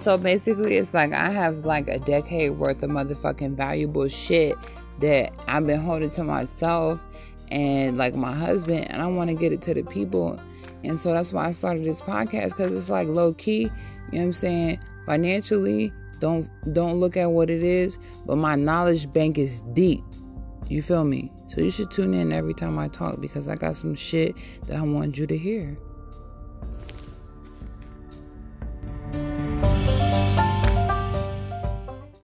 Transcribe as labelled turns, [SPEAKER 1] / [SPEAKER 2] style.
[SPEAKER 1] So basically, it's like I have like a decade worth of motherfucking valuable shit that I've been holding to myself and like my husband, and I want to get it to the people. And so that's why I started this podcast because it's like low key, you know what I'm saying? Financially, don't don't look at what it is, but my knowledge bank is deep. You feel me? So you should tune in every time I talk because I got some shit that I want you to hear.